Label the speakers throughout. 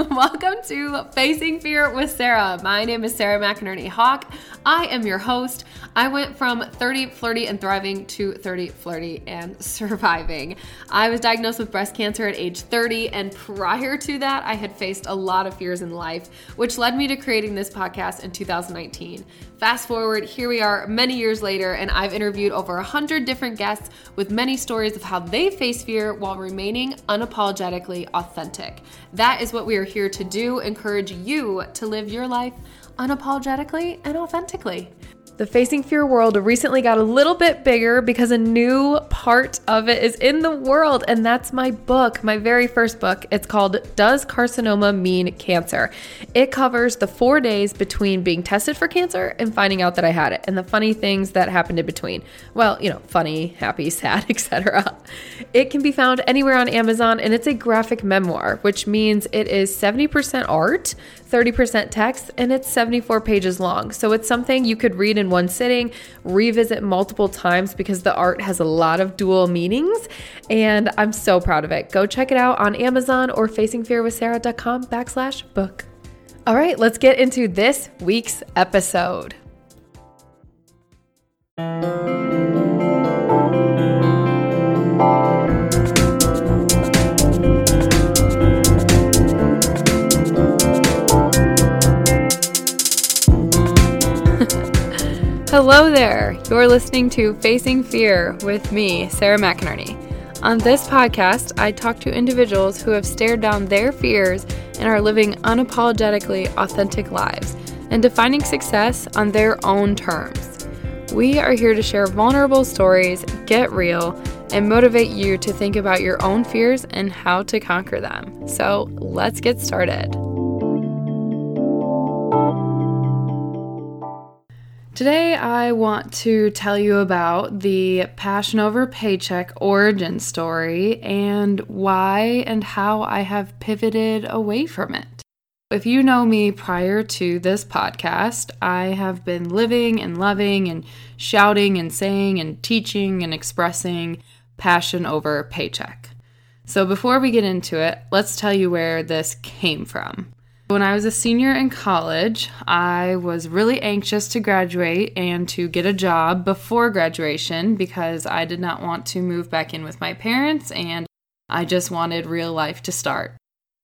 Speaker 1: Welcome to Facing Fear with Sarah. My name is Sarah McInerney Hawk. I am your host. I went from 30, flirty, and thriving to 30, flirty, and surviving. I was diagnosed with breast cancer at age 30, and prior to that, I had faced a lot of fears in life, which led me to creating this podcast in 2019. Fast forward, here we are many years later, and I've interviewed over 100 different guests with many stories of how they face fear while remaining unapologetically authentic. That is what we are here to do encourage you to live your life unapologetically and authentically. The Facing Fear world recently got a little bit bigger because a new part of it is in the world, and that's my book, my very first book. It's called Does Carcinoma Mean Cancer? It covers the four days between being tested for cancer and finding out that I had it, and the funny things that happened in between. Well, you know, funny, happy, sad, etc. It can be found anywhere on Amazon, and it's a graphic memoir, which means it is 70% art, 30% text, and it's 74 pages long. So it's something you could read in one sitting, revisit multiple times because the art has a lot of dual meanings. And I'm so proud of it. Go check it out on Amazon or facingfearwithsarah.com backslash book. All right, let's get into this week's episode. Hello there. You're listening to Facing Fear with me, Sarah McInerney. On this podcast, I talk to individuals who have stared down their fears and are living unapologetically authentic lives and defining success on their own terms. We are here to share vulnerable stories, get real, and motivate you to think about your own fears and how to conquer them. So let's get started. Today, I want to tell you about the Passion Over Paycheck origin story and why and how I have pivoted away from it. If you know me prior to this podcast, I have been living and loving and shouting and saying and teaching and expressing passion over paycheck. So, before we get into it, let's tell you where this came from. When I was a senior in college, I was really anxious to graduate and to get a job before graduation because I did not want to move back in with my parents and I just wanted real life to start.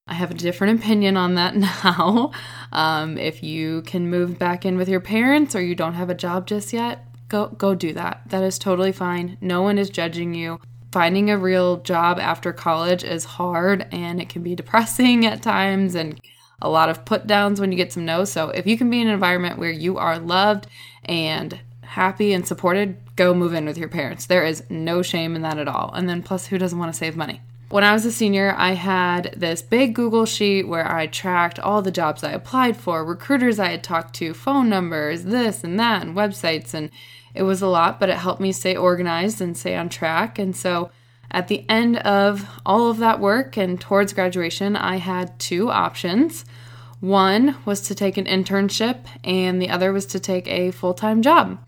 Speaker 1: I have a different opinion on that now. Um, if you can move back in with your parents or you don't have a job just yet, go go do that. That is totally fine. No one is judging you. Finding a real job after college is hard and it can be depressing at times and a lot of put downs when you get some no's. So if you can be in an environment where you are loved and happy and supported, go move in with your parents. There is no shame in that at all. And then plus, who doesn't want to save money? When I was a senior, I had this big Google sheet where I tracked all the jobs I applied for, recruiters I had talked to, phone numbers, this and that, and websites. And it was a lot, but it helped me stay organized and stay on track. And so at the end of all of that work and towards graduation, I had two options. One was to take an internship, and the other was to take a full time job.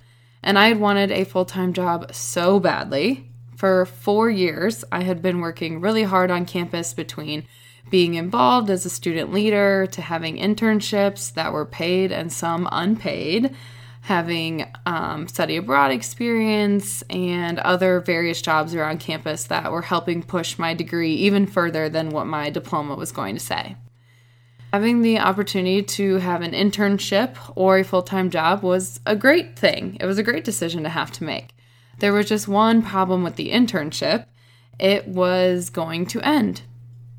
Speaker 1: And I had wanted a full time job so badly. For four years, I had been working really hard on campus between being involved as a student leader to having internships that were paid and some unpaid having um, study abroad experience and other various jobs around campus that were helping push my degree even further than what my diploma was going to say. Having the opportunity to have an internship or a full time job was a great thing. It was a great decision to have to make. There was just one problem with the internship it was going to end.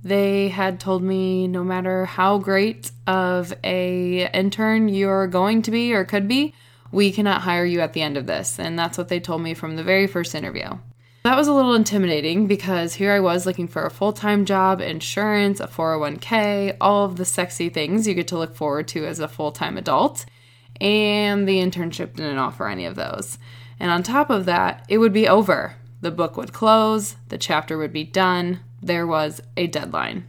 Speaker 1: They had told me no matter how great of a intern you're going to be or could be, we cannot hire you at the end of this. And that's what they told me from the very first interview. That was a little intimidating because here I was looking for a full time job, insurance, a 401k, all of the sexy things you get to look forward to as a full time adult. And the internship didn't offer any of those. And on top of that, it would be over. The book would close, the chapter would be done, there was a deadline.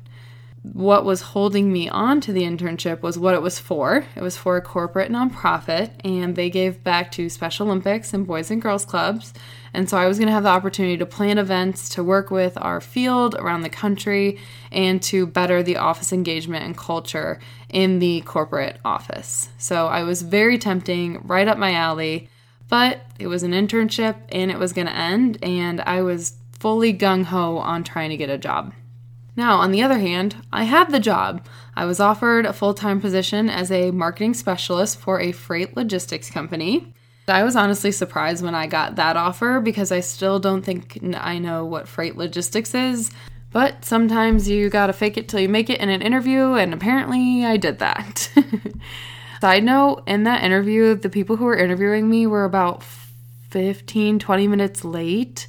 Speaker 1: What was holding me on to the internship was what it was for. It was for a corporate nonprofit, and they gave back to Special Olympics and Boys and Girls Clubs. And so I was going to have the opportunity to plan events, to work with our field around the country, and to better the office engagement and culture in the corporate office. So I was very tempting, right up my alley, but it was an internship and it was going to end, and I was fully gung ho on trying to get a job. Now, on the other hand, I had the job. I was offered a full time position as a marketing specialist for a freight logistics company. I was honestly surprised when I got that offer because I still don't think I know what freight logistics is. But sometimes you gotta fake it till you make it in an interview, and apparently I did that. Side note, in that interview, the people who were interviewing me were about 15, 20 minutes late,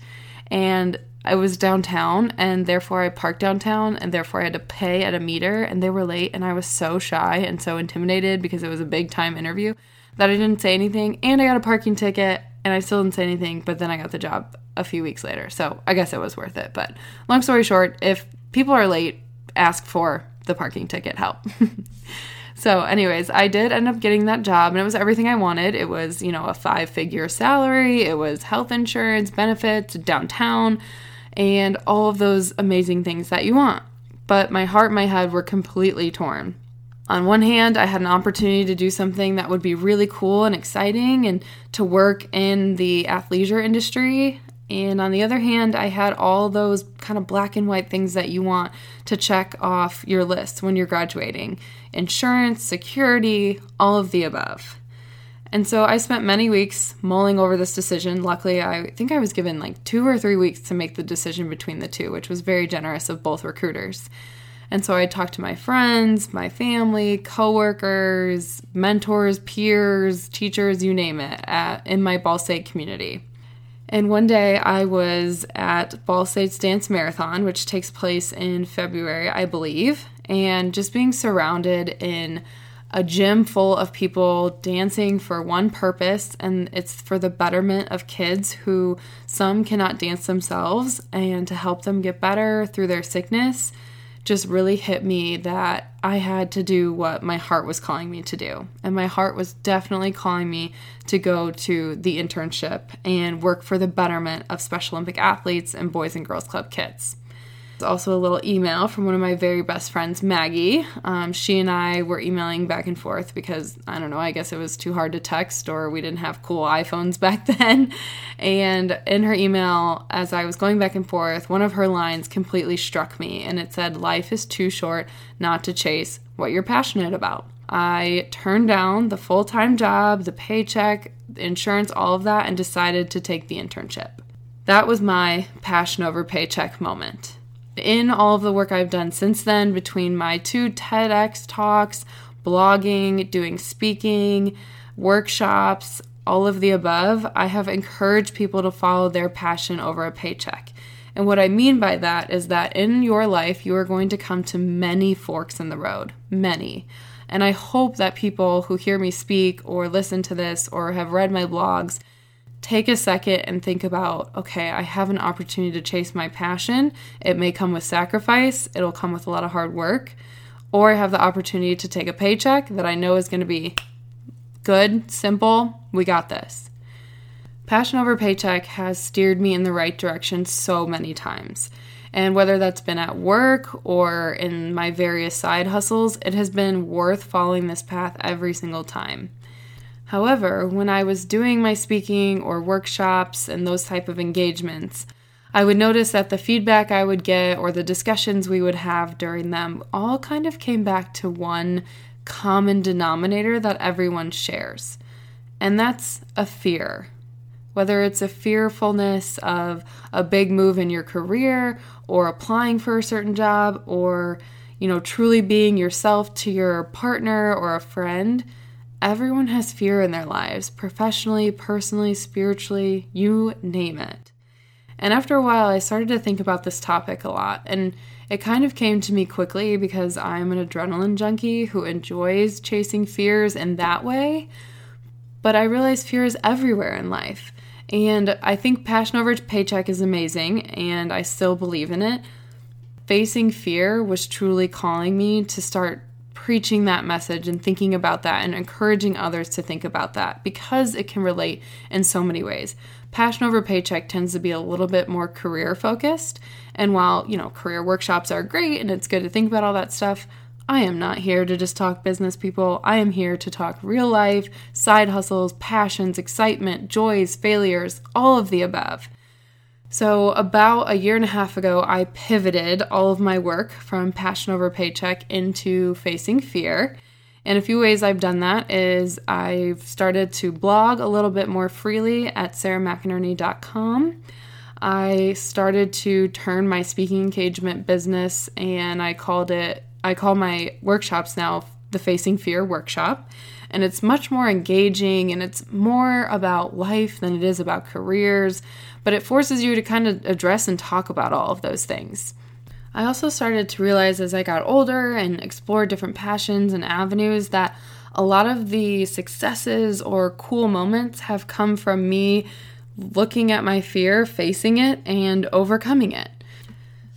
Speaker 1: and I was downtown and therefore I parked downtown and therefore I had to pay at a meter and they were late and I was so shy and so intimidated because it was a big time interview that I didn't say anything and I got a parking ticket and I still didn't say anything but then I got the job a few weeks later. So I guess it was worth it. But long story short, if people are late, ask for the parking ticket help. So, anyways, I did end up getting that job and it was everything I wanted. It was, you know, a five figure salary, it was health insurance, benefits, downtown, and all of those amazing things that you want. But my heart and my head were completely torn. On one hand, I had an opportunity to do something that would be really cool and exciting and to work in the athleisure industry. And on the other hand, I had all those kind of black and white things that you want to check off your list when you're graduating insurance, security, all of the above. And so I spent many weeks mulling over this decision. Luckily, I think I was given like two or three weeks to make the decision between the two, which was very generous of both recruiters. And so I talked to my friends, my family, coworkers, mentors, peers, teachers, you name it, at, in my Ball State community. And one day I was at Ball State's Dance Marathon, which takes place in February, I believe, and just being surrounded in a gym full of people dancing for one purpose, and it's for the betterment of kids who some cannot dance themselves and to help them get better through their sickness just really hit me that I had to do what my heart was calling me to do. And my heart was definitely calling me to go to the internship and work for the betterment of Special Olympic athletes and Boys and Girls Club kids also a little email from one of my very best friends, Maggie. Um, she and I were emailing back and forth because I don't know, I guess it was too hard to text or we didn't have cool iPhones back then. And in her email, as I was going back and forth, one of her lines completely struck me and it said, Life is too short not to chase what you're passionate about. I turned down the full time job, the paycheck, the insurance, all of that, and decided to take the internship. That was my passion over paycheck moment in all of the work I've done since then, between my two TEDx talks, blogging, doing speaking, workshops, all of the above, I have encouraged people to follow their passion over a paycheck. And what I mean by that is that in your life, you are going to come to many forks in the road, many. And I hope that people who hear me speak or listen to this or have read my blogs take a second and think about okay, I have an opportunity to chase my passion. It may come with sacrifice, it'll come with a lot of hard work, or I have the opportunity to take a paycheck that I know is going to be good, simple. We got this. Passion over paycheck has steered me in the right direction so many times. And whether that's been at work or in my various side hustles, it has been worth following this path every single time. However, when I was doing my speaking or workshops and those type of engagements, I would notice that the feedback I would get or the discussions we would have during them all kind of came back to one common denominator that everyone shares. And that's a fear. Whether it's a fearfulness of a big move in your career or applying for a certain job or, you know, truly being yourself to your partner or a friend, Everyone has fear in their lives, professionally, personally, spiritually, you name it. And after a while, I started to think about this topic a lot, and it kind of came to me quickly because I'm an adrenaline junkie who enjoys chasing fears in that way. But I realize fear is everywhere in life. And I think passion over paycheck is amazing, and I still believe in it. facing fear was truly calling me to start preaching that message and thinking about that and encouraging others to think about that because it can relate in so many ways. Passion over paycheck tends to be a little bit more career focused. And while, you know, career workshops are great and it's good to think about all that stuff, I am not here to just talk business, people. I am here to talk real life, side hustles, passions, excitement, joys, failures, all of the above. So, about a year and a half ago, I pivoted all of my work from passion over paycheck into facing fear. And a few ways I've done that is I've started to blog a little bit more freely at sarahmcinerney.com. I started to turn my speaking engagement business and I called it, I call my workshops now the Facing Fear Workshop. And it's much more engaging and it's more about life than it is about careers but it forces you to kind of address and talk about all of those things. I also started to realize as I got older and explored different passions and avenues that a lot of the successes or cool moments have come from me looking at my fear, facing it, and overcoming it.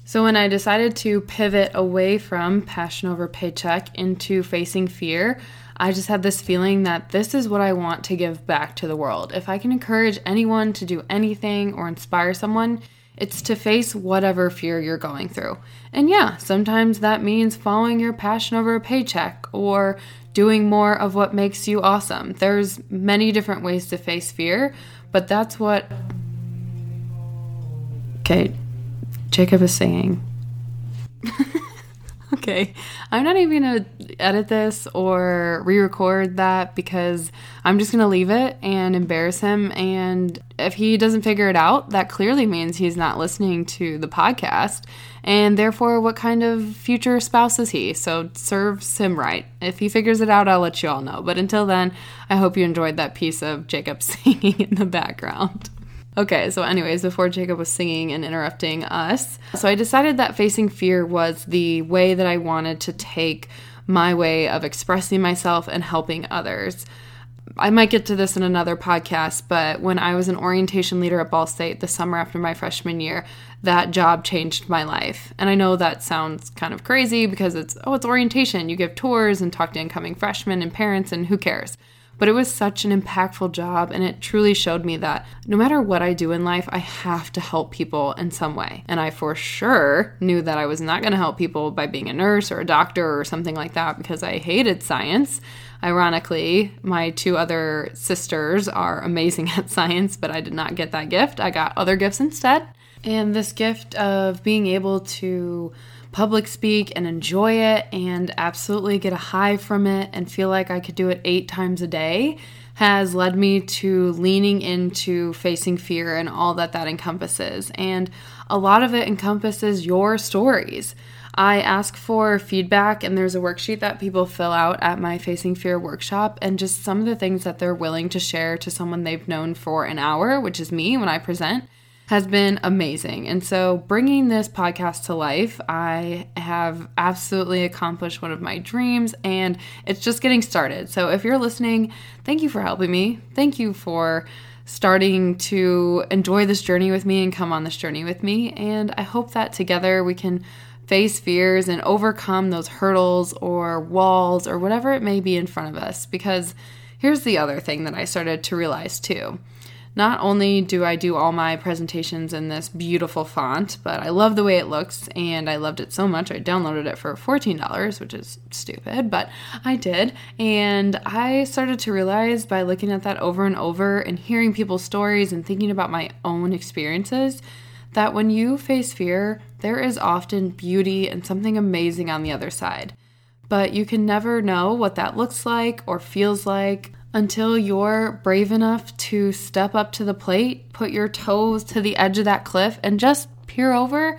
Speaker 1: So, when I decided to pivot away from passion over paycheck into facing fear, I just had this feeling that this is what I want to give back to the world. If I can encourage anyone to do anything or inspire someone, it's to face whatever fear you're going through. And yeah, sometimes that means following your passion over a paycheck or doing more of what makes you awesome. There's many different ways to face fear, but that's what Okay, Jacob is singing. okay. I'm not even going to edit this or re record that because I'm just going to leave it and embarrass him. And if he doesn't figure it out, that clearly means he's not listening to the podcast. And therefore, what kind of future spouse is he? So serves him right. If he figures it out, I'll let you all know. But until then, I hope you enjoyed that piece of Jacob singing in the background. Okay, so, anyways, before Jacob was singing and interrupting us, so I decided that facing fear was the way that I wanted to take my way of expressing myself and helping others. I might get to this in another podcast, but when I was an orientation leader at Ball State the summer after my freshman year, that job changed my life. And I know that sounds kind of crazy because it's, oh, it's orientation. You give tours and talk to incoming freshmen and parents, and who cares? But it was such an impactful job, and it truly showed me that no matter what I do in life, I have to help people in some way. And I for sure knew that I was not going to help people by being a nurse or a doctor or something like that because I hated science. Ironically, my two other sisters are amazing at science, but I did not get that gift. I got other gifts instead. And this gift of being able to public speak and enjoy it and absolutely get a high from it and feel like I could do it eight times a day has led me to leaning into facing fear and all that that encompasses. And a lot of it encompasses your stories. I ask for feedback, and there's a worksheet that people fill out at my Facing Fear workshop, and just some of the things that they're willing to share to someone they've known for an hour, which is me when I present has been amazing. And so, bringing this podcast to life, I have absolutely accomplished one of my dreams, and it's just getting started. So, if you're listening, thank you for helping me. Thank you for starting to enjoy this journey with me and come on this journey with me. And I hope that together we can face fears and overcome those hurdles or walls or whatever it may be in front of us. Because here's the other thing that I started to realize too not only do I do all my presentations in this beautiful font, but I love the way it looks and I loved it so much I downloaded it for $14, which is stupid, but I did. And I started to realize by looking at that over and over and hearing people's stories and thinking about my own experiences that when you face fear, there is often beauty and something amazing on the other side. But you can never know what that looks like or feels like until you're brave enough to step up to the plate, put your toes to the edge of that cliff, and just peer over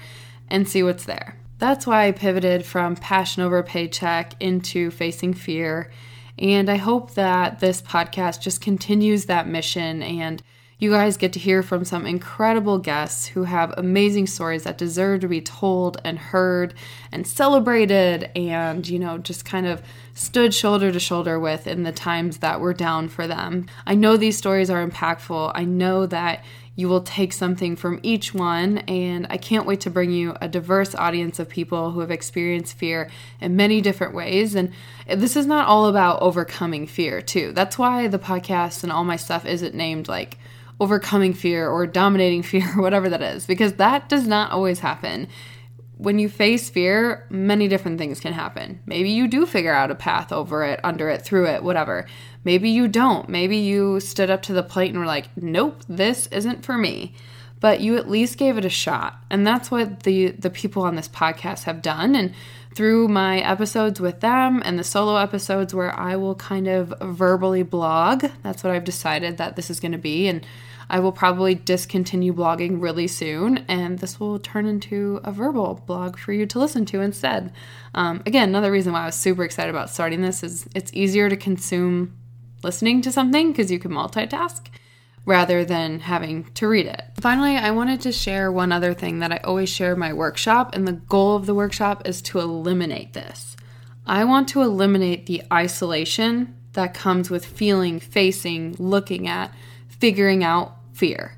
Speaker 1: and see what's there. That's why I pivoted from passion over paycheck into facing fear. And I hope that this podcast just continues that mission and you guys get to hear from some incredible guests who have amazing stories that deserve to be told and heard and celebrated and, you know, just kind of stood shoulder to shoulder with in the times that were down for them. I know these stories are impactful. I know that you will take something from each one. And I can't wait to bring you a diverse audience of people who have experienced fear in many different ways. And this is not all about overcoming fear, too. That's why the podcast and all my stuff isn't named like overcoming fear or dominating fear or whatever that is, because that does not always happen when you face fear, many different things can happen. Maybe you do figure out a path over it, under it, through it, whatever. Maybe you don't. Maybe you stood up to the plate and were like, nope, this isn't for me. But you at least gave it a shot. And that's what the, the people on this podcast have done. And through my episodes with them and the solo episodes where I will kind of verbally blog, that's what I've decided that this is going to be. And I will probably discontinue blogging really soon, and this will turn into a verbal blog for you to listen to instead. Um, again, another reason why I was super excited about starting this is it's easier to consume listening to something because you can multitask rather than having to read it. Finally, I wanted to share one other thing that I always share in my workshop, and the goal of the workshop is to eliminate this. I want to eliminate the isolation that comes with feeling, facing, looking at, figuring out fear.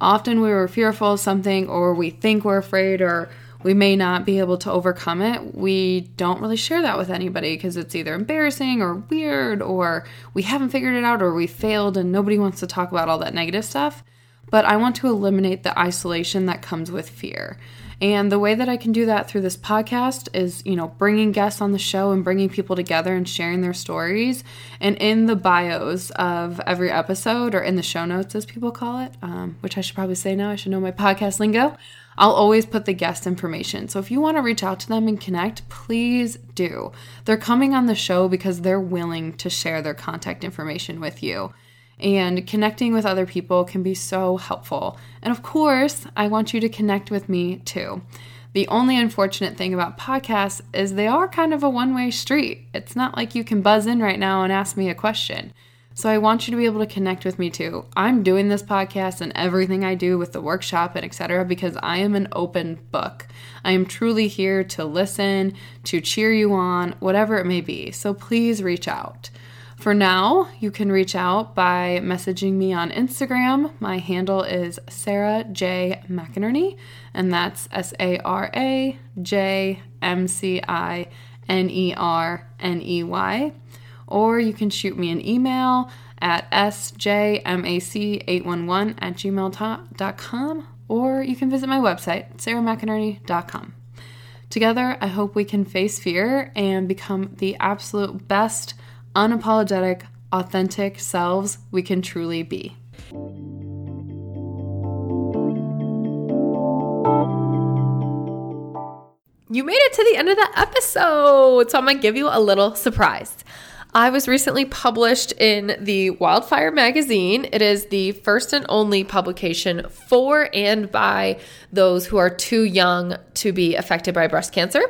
Speaker 1: Often we were fearful of something, or we think we're afraid, or we may not be able to overcome it. We don't really share that with anybody because it's either embarrassing or weird, or we haven't figured it out, or we failed and nobody wants to talk about all that negative stuff. But I want to eliminate the isolation that comes with fear. And the way that I can do that through this podcast is, you know, bringing guests on the show and bringing people together and sharing their stories. And in the bios of every episode, or in the show notes, as people call it, um, which I should probably say now, I should know my podcast lingo. I'll always put the guest information. So if you want to reach out to them and connect, please do. They're coming on the show because they're willing to share their contact information with you and connecting with other people can be so helpful. And of course, I want you to connect with me too. The only unfortunate thing about podcasts is they are kind of a one way street. It's not like you can buzz in right now and ask me a question. So I want you to be able to connect with me too. I'm doing this podcast and everything I do with the workshop and etc because I am an open book. I am truly here to listen, to cheer you on, whatever it may be. So please reach out. For now, you can reach out by messaging me on Instagram. My handle is Sarah J. McInerney, and that's S A R A J M C I N E R N E Y. Or you can shoot me an email at sjmac811 at gmail.com, or you can visit my website, sarahmcinerney.com. Together, I hope we can face fear and become the absolute best unapologetic, authentic selves we can truly be.
Speaker 2: You made it to the end of the episode, so I'm gonna give you a little surprise. I was recently published in the Wildfire magazine. It is the first and only publication for and by those who are too young to be affected by breast cancer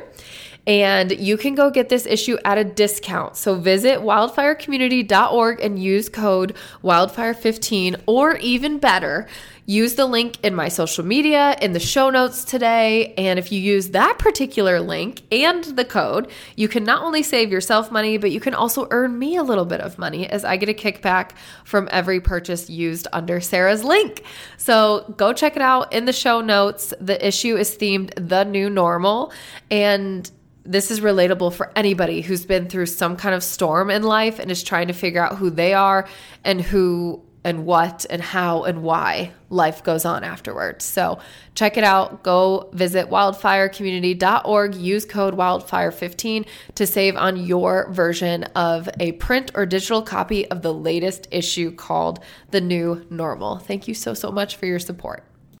Speaker 2: and you can go get this issue at a discount. So visit wildfirecommunity.org and use code wildfire15 or even better, use the link in my social media in the show notes today. And if you use that particular link and the code, you can not only save yourself money, but you can also earn me a little bit of money as I get a kickback from every purchase used under Sarah's link. So go check it out in the show notes. The issue is themed The New Normal. And this is relatable for anybody who's been through some kind of storm in life and is trying to figure out who they are and who and what and how and why life goes on afterwards. So check it out. Go visit wildfirecommunity.org. Use code wildfire15 to save on your version of a print or digital copy of the latest issue called The New Normal. Thank you so, so much for your support.